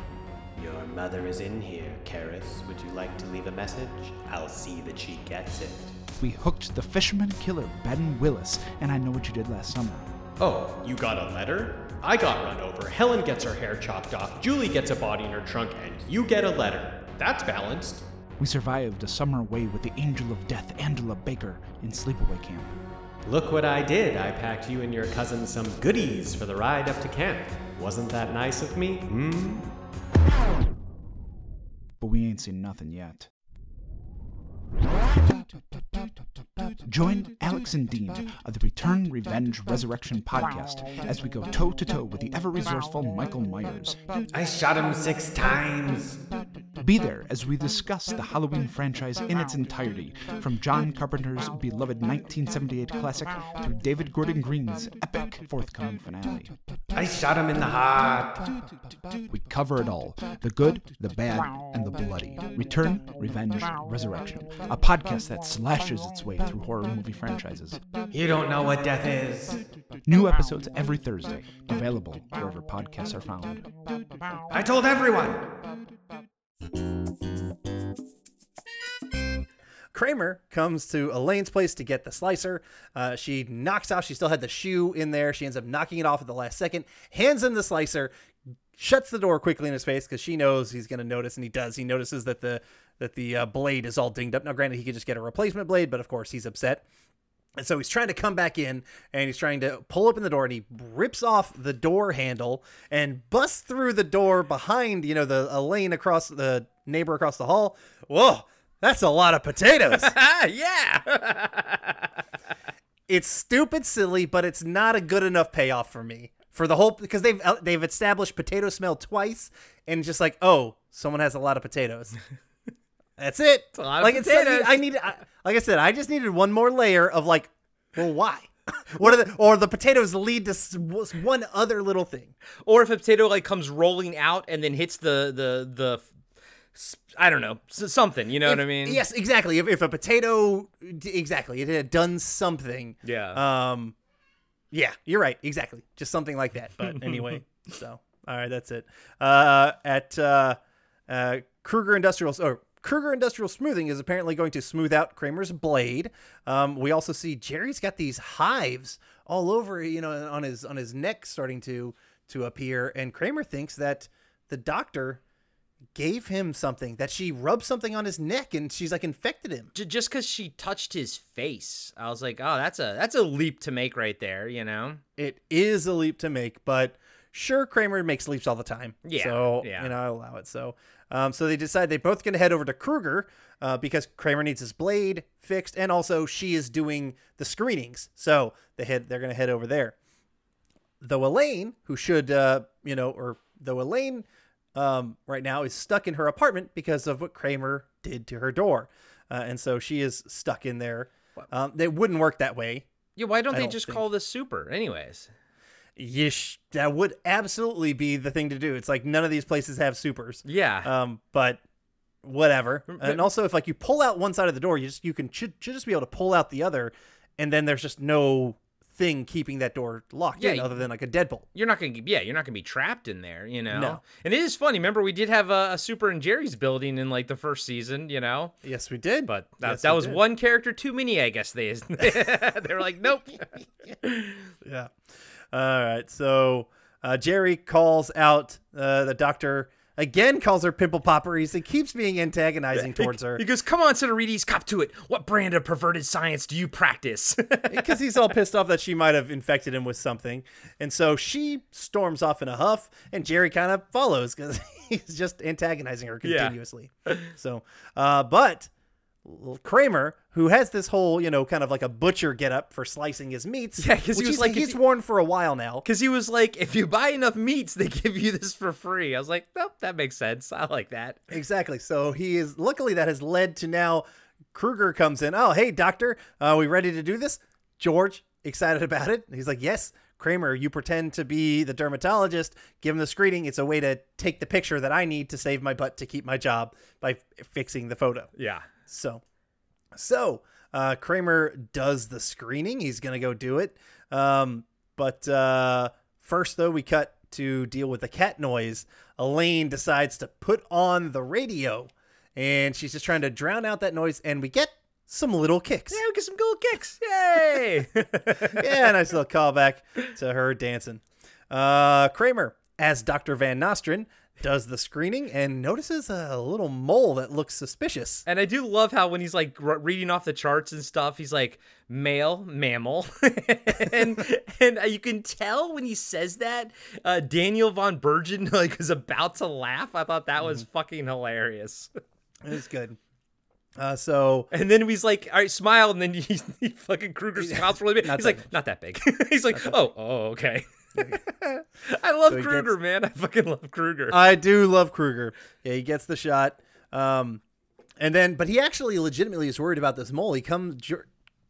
Your mother is in here, Karras. Would you like to leave a message? I'll see that she gets it. We hooked the fisherman killer Ben Willis, and I know what you did last summer. Oh, you got a letter? I got run over. Helen gets her hair chopped off. Julie gets a body in her trunk, and you get a letter. That's balanced. We survived a summer away with the angel of death, Angela Baker, in sleepaway camp. Look what I did. I packed you and your cousin some goodies for the ride up to camp. Wasn't that nice of me? Hmm? But we ain't seen nothing yet. Join Alex and Dean of the Return, Revenge, Resurrection podcast as we go toe to toe with the ever resourceful Michael Myers. I shot him six times. Be there as we discuss the Halloween franchise in its entirety, from John Carpenter's beloved 1978 classic to David Gordon Green's epic forthcoming finale. I shot him in the heart. We cover it all the good, the bad, and the bloody. Return, Revenge, Resurrection, a podcast that slashes its way through horror movie franchises. You don't know what death is. New episodes every Thursday, available wherever podcasts are found. I told everyone. Kramer comes to Elaine's place to get the slicer. Uh, she knocks out, she still had the shoe in there. She ends up knocking it off at the last second, hands him the slicer, shuts the door quickly in his face because she knows he's going to notice, and he does. He notices that the that the uh, blade is all dinged up. Now, granted, he could just get a replacement blade, but of course, he's upset. And so he's trying to come back in and he's trying to pull open the door and he rips off the door handle and busts through the door behind, you know, the a lane across the neighbor across the hall. Whoa, that's a lot of potatoes. [laughs] yeah. [laughs] it's stupid silly, but it's not a good enough payoff for me. For the whole because they've uh, they've established potato smell twice and just like, "Oh, someone has a lot of potatoes." [laughs] That's it. like it's potatoes. I needed I, like I said, I just needed one more layer of like, well, why? [laughs] what are the or the potatoes lead to one other little thing. Or if a potato like comes rolling out and then hits the the the I don't know something. You know If- what I mean? Yes, exactly. If, if a potato, exactly, it had done something. Yeah. Um, yeah, you're right. Exactly, just something like that. But [laughs] anyway, so all right, that's it. Uh, at uh, uh, Kruger Industrial or Kruger Industrial Smoothing is apparently going to smooth out Kramer's blade. Um, we also see Jerry's got these hives all over, you know, on his on his neck starting to to appear, and Kramer thinks that the doctor gave him something that she rubbed something on his neck and she's like infected him just because she touched his face, I was like, oh, that's a that's a leap to make right there. You know? it is a leap to make but sure kramer makes leaps all the time Yeah, so yeah. you know i allow it so um, so they decide they're both going to head over to kruger uh, because kramer needs his blade fixed and also she is doing the screenings so they head they're going to head over there though elaine who should uh, you know or though elaine um, right now is stuck in her apartment because of what kramer did to her door uh, and so she is stuck in there um, they wouldn't work that way Yeah. Why don't I they don't just think. call this super? Anyways. Yish, that would absolutely be the thing to do. It's like none of these places have supers. Yeah. Um, but whatever. And also, if like you pull out one side of the door, you just you can should, should just be able to pull out the other, and then there's just no thing keeping that door locked Yeah, in other than like a deadbolt. You're not gonna, yeah, you're not gonna be trapped in there, you know. No. And it is funny. Remember, we did have a, a super in Jerry's building in like the first season, you know. Yes, we did. But that, Yes, that was did. one character too many, I guess. They [laughs] they were like, nope. [laughs] Yeah. All right. So uh, Jerry calls out uh, the doctor again. Calls her pimple popperies and keeps being antagonizing towards her He goes, "Come on, Sitarides, cop to it. What brand of perverted science do you practice?" [laughs] because he's all pissed off that she might have infected him with something, and so she storms off in a huff, and Jerry kind of follows because [laughs] he's just antagonizing her Yeah. continuously. so, uh, but Kramer, who has this whole, you know, kind of like a butcher getup for slicing his meats, Yeah, 'cause he was he's- like, he's you- worn for a while now. Because he was like, "If you buy enough meats, they [laughs] give you this for free." I was like, "Nope, that makes sense. I like that." Exactly. So he is luckily that has led to now Kruger comes in. Oh, hey doctor, are we ready to do this? George excited about it. He's like, yes. Kramer, you pretend to be the dermatologist. Give him the screening. It's a way to take the picture that I need to save my butt to keep my job by f- fixing the photo. Yeah. So, so uh, Kramer does the screening. He's gonna go do it. Um, but uh, first, though, we cut to deal with the cat noise. Elaine decides to put on the radio, and she's just trying to drown out that noise. And we get some little kicks. Yeah, we get some little kicks. Yay! [laughs] yeah, nice little callback to her dancing. Uh, Kramer, as Dr. Van Nostrand, does the screening and notices a little mole that looks suspicious. And I do love how when he's like reading off the charts and stuff, he's like male, mammal, [laughs] and and you can tell when he says that uh, Daniel von Bargen [laughs] like is about to laugh. I thought that was fucking hilarious. It was good. Uh, so And then he's like, "All right, smile," and then he, [laughs] he fucking Kruger smiles really big. He's like, "Not that big." he's like, "Oh, oh, okay." [laughs] I love So Kruger, gets- man. I fucking love Kruger. I do love Kruger. Yeah, he gets the shot. Um, and then, but he actually legitimately is worried about this mole. He comes,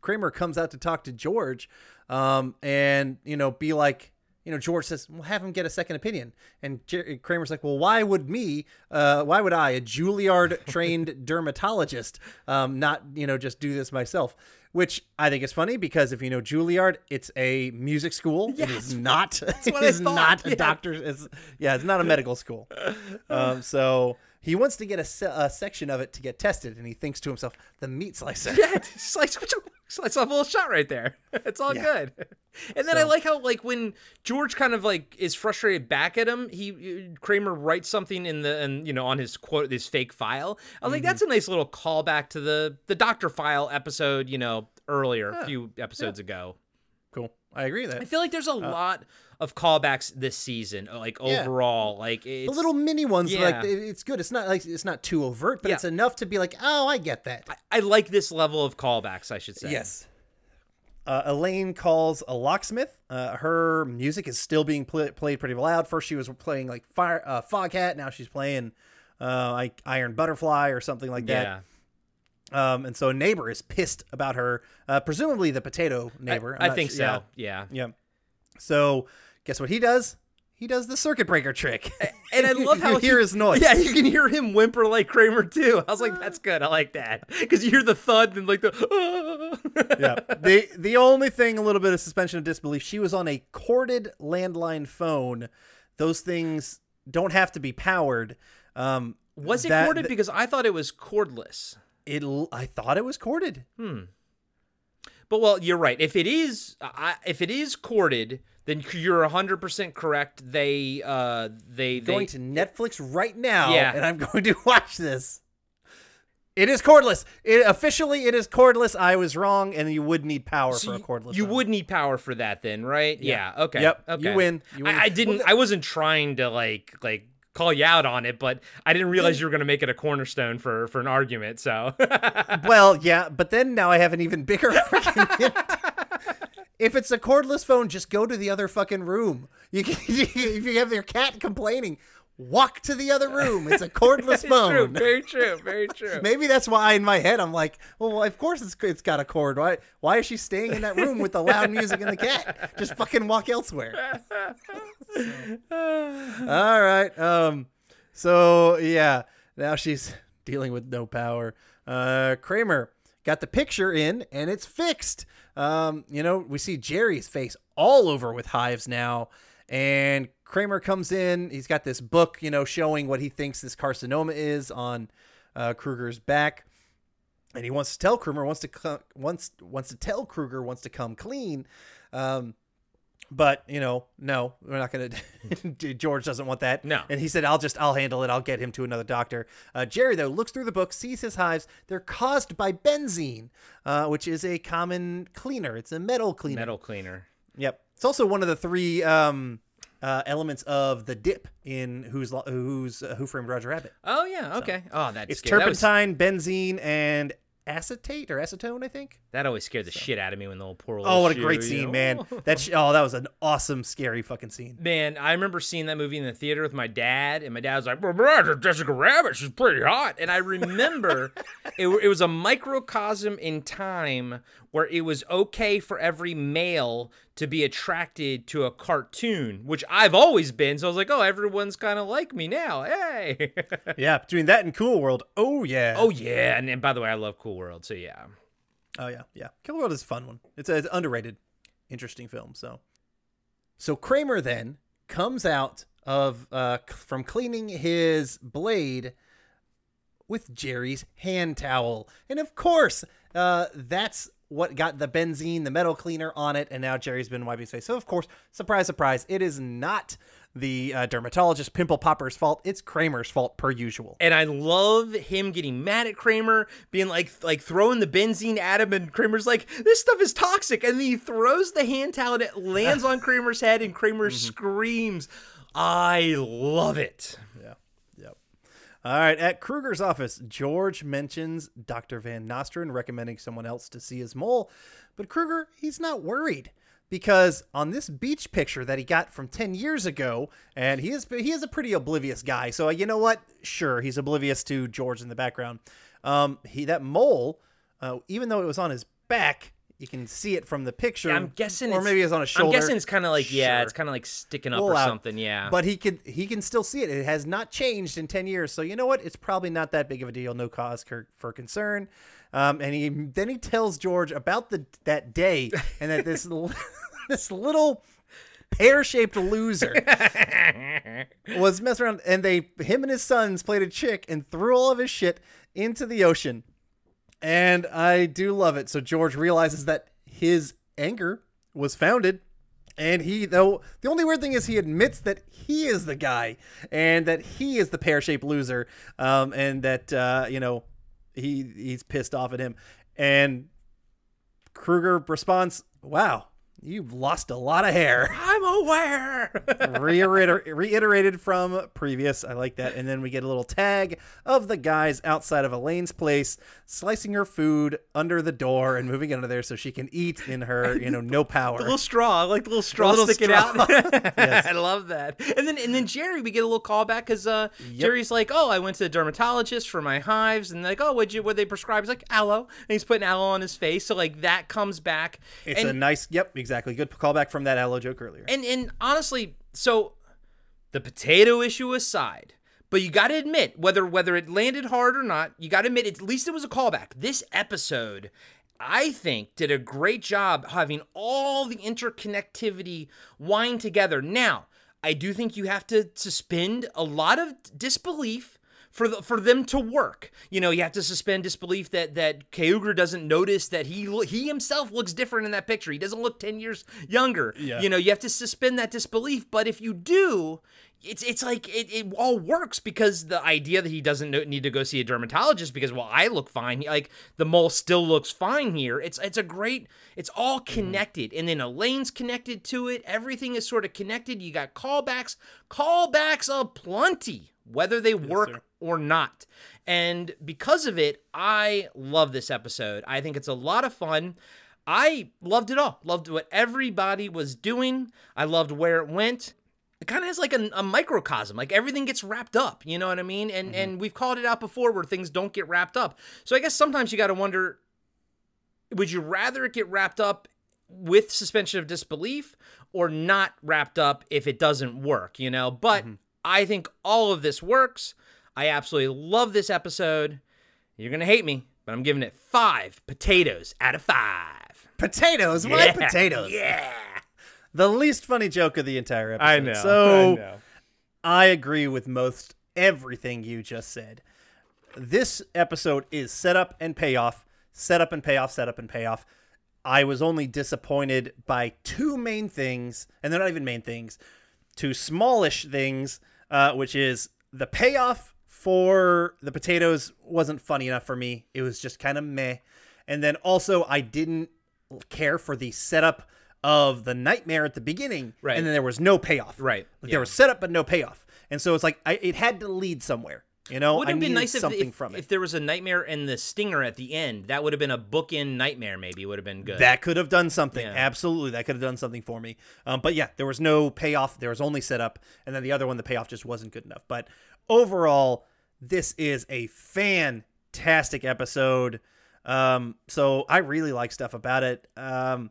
Kramer comes out to talk to George, um, and you know, be like, you know, George says, "Well, have him get a second opinion." And Jer- Kramer's like, "Well, why would me? Uh, why would I, a Juilliard trained [laughs] dermatologist, um, not you know just do this myself?" Which I think is funny because if you know Juilliard, it's a music school. it is not. [laughs] It what I is not a yeah. doctor's. It's, yeah, it's not a medical school. Um, so he wants to get a, se- a section of it to get tested, and he thinks to himself, "The meat slicer." Yeah, [laughs] it's like [laughs] it's a little shot right there. [laughs] It's all Yeah. good. And then I like how like when George kind of like is frustrated back at him, he Kramer writes something in the and you know on his quote this fake file. I was like, Mm-hmm. that's a nice little callback to the the Doctor File episode, you know, earlier a few episodes ago. Cool. I agree with that. I feel like there's a lot of callbacks this season, like Yeah. overall, like the little mini ones, Yeah. like it's good. It's not like it's not too overt, but Yeah. it's enough to be like, "Oh, I get that." I like this level of callbacks. I should say. Yes. Uh, Elaine calls a locksmith. Uh, her music is still being pl- played pretty loud. First, she was playing like Fire uh, Foghat. Now she's playing uh, like Iron Butterfly or something like that. Yeah. Um, and so a neighbor is pissed about her, uh, presumably the potato neighbor. I'm I think su- so. Yeah. Yeah. So guess what he does? He does the circuit breaker trick. And I [laughs] love how you hear he- his noise. Yeah, you can hear him whimper like Kramer too. I was like, that's good. I like that because you hear the thud and like the. [laughs] yeah. The the only thing, a little bit of suspension of disbelief. She was on a corded landline phone. Those things don't have to be powered. Um, Was it that- corded? Because I thought it was cordless. It. I thought it was corded. Hmm. But well, you're right. If it is, I, if it is corded, then you're hundred percent correct. They, uh, they, they Going to Netflix right now, Yeah. and I'm [laughs] going to watch this. It is cordless. It officially it is cordless. I was wrong, and you would need power So for a cordless. You phone. would need power for that, then, right? Yeah. Yeah. okay. Yep, you win. You win. I, I didn't. Well, I wasn't trying to like like call you out on it, but I didn't realize you were going to make it a cornerstone for for an argument. So [laughs] well, yeah, but then now I have an even bigger [laughs] argument. if it's a cordless phone, just go to the other fucking room. You can, [laughs] if you have your cat complaining, walk to the other room. It's a cordless [laughs] phone. True, very true, very true. [laughs] Maybe that's why in my head I'm like, well, of course it's it's got a cord. Why why is she staying in that room with the loud music and the cat? Just fucking walk elsewhere. [laughs] All right. Um. So yeah, now she's dealing with no power. Uh, Kramer got the picture in and it's fixed. Um, you know, we see Jerry's face all over with hives now, and Kramer comes in. He's got this book, you know, showing what he thinks this carcinoma is on uh, Kruger's back, and he wants to tell Kruger wants to co- wants wants to tell Kruger wants to come clean. Um, but you know, no, we're not gonna. [laughs] George doesn't want that. No, and he said, "I'll just, I'll handle it. I'll get him to another doctor." Uh, Jerry though looks through the book, sees his hives. They're caused by benzene, uh, which is a common cleaner. It's a metal cleaner. Metal cleaner. Yep. It's also one of the three um, uh, elements of the dip in who's who's uh, Who Framed Roger Rabbit. Oh yeah, okay. So, oh, that's it's good. That was- turpentine, benzene, and acetate or acetone, I think. That always scared the shit out of me when the little poor. Oh, what a shoe, great you scene, know? man! That sh- oh, that was an awesome, scary fucking scene. Man, I remember seeing that movie in the theater with my dad, and my dad was like, well, Roger, Jessica Rabbit, she's pretty hot. And I remember [laughs] it, it was a microcosm in time where it was okay for every male to be attracted to a cartoon, which I've always been. So I was like, oh, everyone's kind of like me now. Hey. [laughs] yeah, between that and Cool World, oh yeah. Oh, yeah. And, and by the way, I love Cool World, so yeah. Oh yeah, yeah. Cool World is a fun one. It's an underrated, interesting film. So, so Kramer then comes out of uh, from cleaning his blade with Jerry's hand towel, and of course, uh, that's what got the benzene, the metal cleaner on it, and now Jerry's been wiping his face. So of course, surprise, surprise, it is not the uh, dermatologist pimple popper's fault. It's Kramer's fault per usual. And I love him getting mad at Kramer, being like like throwing the benzene at him, and Kramer's like, "This stuff is toxic," and then he throws the hand towel and it lands on [laughs] Kramer's head, and Kramer screams. I love it. Yeah. All right. At Kruger's office, George mentions Dr. Van Nostrand recommending someone else to see his mole, but Kruger, he's not worried because on this beach picture that he got from 10 years ago, and he is he is a pretty oblivious guy. So you know what? Sure, he's oblivious to George in the background. Um, he that mole, uh, even though it was on his back, you can see it from the picture. Yeah, I'm guessing, or maybe it's on a shoulder. I'm guessing it's kind of like yeah, Sure. it's kind of like sticking up Pull or out. something. Yeah, But he could he can still see it. It has not changed in ten years. So you know what? It's probably not that big of a deal. No cause for, for concern. Um, and he then he tells George about the that day and that this [laughs] this little pear shaped loser [laughs] was messing around and they him and his sons played a chick and threw all of his shit into the ocean. And I do love it. So George realizes that his anger was founded. And he, though, the only weird thing is he admits that he is the guy and that he is the pear shaped loser. Um, and that, uh, you know, he he's pissed off at him. And Kruger responds, Wow, you've lost a lot of hair. [laughs] I'm aware. Reiter- [laughs] reiterated from previous. I like that. And then we get a little tag of the guys outside of Elaine's place, slicing her food under the door and moving it under there so she can eat in her, you know, no power. The little straw, I like the little straw little sticking straw. out. [laughs] Yes. I love that. And then and then Jerry, we get a little callback because uh, Jerry's like, "Oh, I went to the dermatologist for my hives," and like, "Oh, what'd you what they prescribe?" He's like, "Aloe," and he's putting aloe on his face. So like that comes back. It's and, a nice, yep, exactly. Good callback from that aloe joke earlier. and and honestly, so the potato issue aside, but you got to admit whether whether it landed hard or not, you got to admit at least it was a callback. This episode, I think, did a great job having all the interconnectivity wind together. Now, I do think you have to suspend a lot of disbelief for the, for them to work. You know, you have to suspend disbelief that that Kruger doesn't notice that he he himself looks different in that picture. He doesn't look 10 years younger. Yeah. You know, you have to suspend that disbelief, but if you do, it's it's like it, it all works because the idea that he doesn't need to go see a dermatologist because well I look fine like the mole still looks fine here it's it's a great it's all mm-hmm. connected and then Elaine's connected to it everything is sort of connected you got callbacks callbacks aplenty whether they work or not. And because of it I love this episode. I think it's a lot of fun. I loved it all. Loved what everybody was doing. I loved where it went. It kind of has like a, a, microcosm like everything gets wrapped up you know what i mean? And mm-hmm. and we've called it out before where things don't get wrapped up. So i guess sometimes you got to wonder would you rather it get wrapped up with suspension of disbelief or not wrapped up if it doesn't work you know? But mm-hmm. I think all of this works i absolutely love this episode you're gonna hate me but i'm giving it five potatoes out of five potatoes why yeah. potatoes yeah the least funny joke of the entire episode. I know. So I, know. I agree with most everything you just said. This episode is setup and payoff, setup and payoff, setup and payoff. I was only disappointed by two main things, and they're not even main things, two smallish things, uh, which is the payoff for the potatoes wasn't funny enough for me. It was just kind of meh. And then also, I didn't care for the setup of the nightmare at the beginning, right. and then there was no payoff. Right. Like yeah. there was setup but no payoff, and so it's like I, it had to lead somewhere. You know, would have been nice something if, from it. if there was a nightmare and the stinger at the end. That would have been a bookend nightmare. Maybe would have been good. That could have done something. Yeah. Absolutely, that could have done something for me. Um, but yeah, there was no payoff. There was only setup, and then the other one, the payoff just wasn't good enough. But overall, this is a fantastic episode. Um, so I really like stuff about it. Um,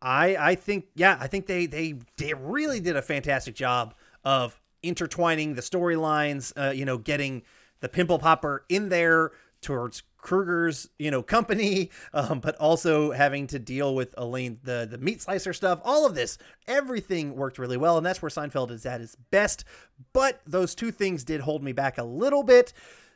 I I think yeah, I think they they they really did a fantastic job of intertwining the storylines. Uh, you know, getting the pimple popper in there towards Kruger's, you know, company, [laughs] um, but also having to deal with Elaine, the the meat slicer stuff. All of this, everything worked really well, and that's where Seinfeld is at his best. But those two things did hold me back a little bit.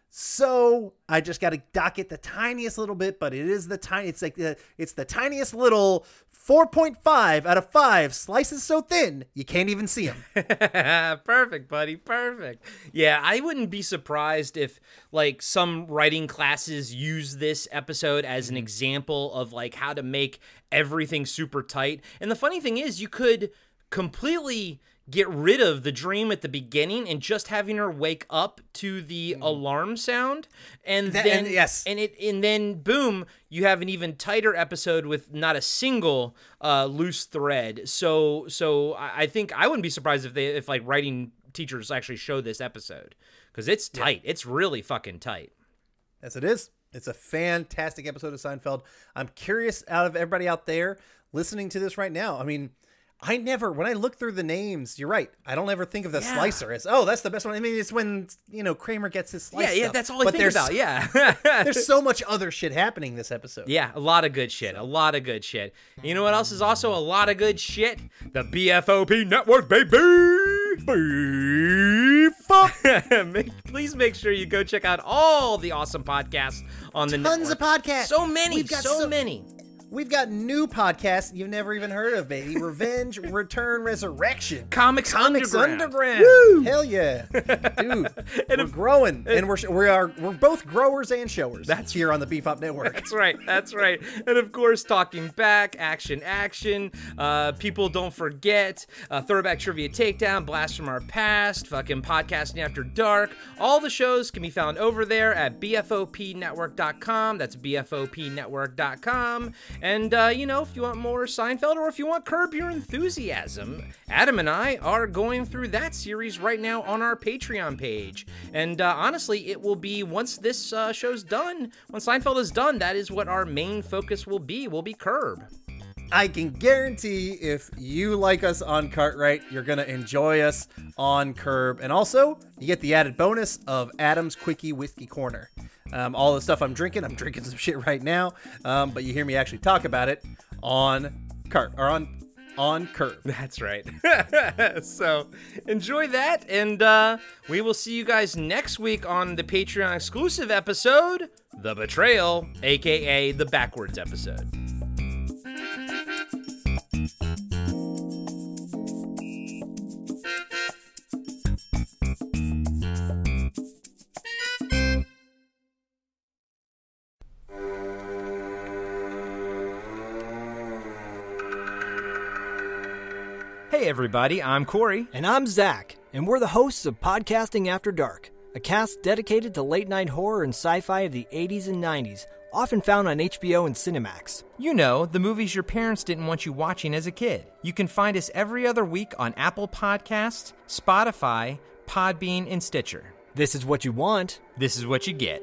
So I just got to dock it the tiniest little bit, but it is the tiny. It's like the it's the tiniest little 4.5 out of 5 slices so thin you can't even see them. [laughs] Perfect, buddy. Perfect. Yeah, I wouldn't be surprised if like some writing classes use this episode as an mm-hmm. example of like how to make everything super tight. And the funny thing is you could completely get rid of the dream at the beginning and just having her wake up to the mm. alarm sound. And that, then and, yes. and it and then boom you have an even tighter episode with not a single uh, loose thread. So so I think I wouldn't be surprised if they if like writing teachers actually show this episode. Because it's tight. Yeah. it's really fucking tight. Yes it is. It's a fantastic episode of Seinfeld. I'm curious out of everybody out there listening to this right now I mean I never, when I look through the names, you're right. I don't ever think of the yeah. slicer as, oh, that's the best one. I mean, it's when, you know, Kramer gets his slice. Yeah, yeah, stuff. that's all I but think about. Yeah. [laughs] there's so much other shit happening this episode. Yeah, a lot of good shit. A lot of good shit. You know what else is also a lot of good shit? The BFOP network, baby! [laughs] Please make sure you go check out all the awesome podcasts on the Tons network. of podcasts. So many, We've got so, so many. We've got new podcasts you've never even heard of, baby. [laughs] Revenge, Return, Resurrection. Comics, Comics Underground. Underground. Woo! Hell yeah, [laughs] dude. and we're if, growing, and we're we are we're both growers and showers. That's here on the Beef Up Network. That's right. That's right. And of course, talking back, action, action. Uh, people don't forget. Uh, throwback trivia takedown, blast from our past, fucking podcasting after dark. All the shows can be found over there at bfopnetwork.com. That's bfopnetwork.com. And, uh, you know, if you want more Seinfeld or if you want Curb Your Enthusiasm, Adam and I are going through that series right now on our Patreon page. And uh, honestly, it will be once this uh, show's done, when Seinfeld is done, that is what our main focus will be, will be Curb. I can guarantee if you like us on Cartwright, you're going to enjoy us on Curb. And also, you get the added bonus of Adam's Quickie Whiskey Corner. Um, all the stuff I'm drinking, I'm drinking some shit right now, um, but you hear me actually talk about it on cart or on on curb. [laughs] That's right. [laughs] so enjoy that, and uh, we will see you guys next week on the Patreon exclusive episode, The Betrayal, aka the Backwards episode. Everybody, I'm Corey. And I'm Zach, and we're the hosts of Podcasting After Dark, a cast dedicated to late night horror and sci fi of the 80s and 90s, often found on HBO and Cinemax. You know, the movies your parents didn't want you watching as a kid. You can find us every other week on Apple Podcasts, Spotify, Podbean, and Stitcher. This is what you want. This is what you get.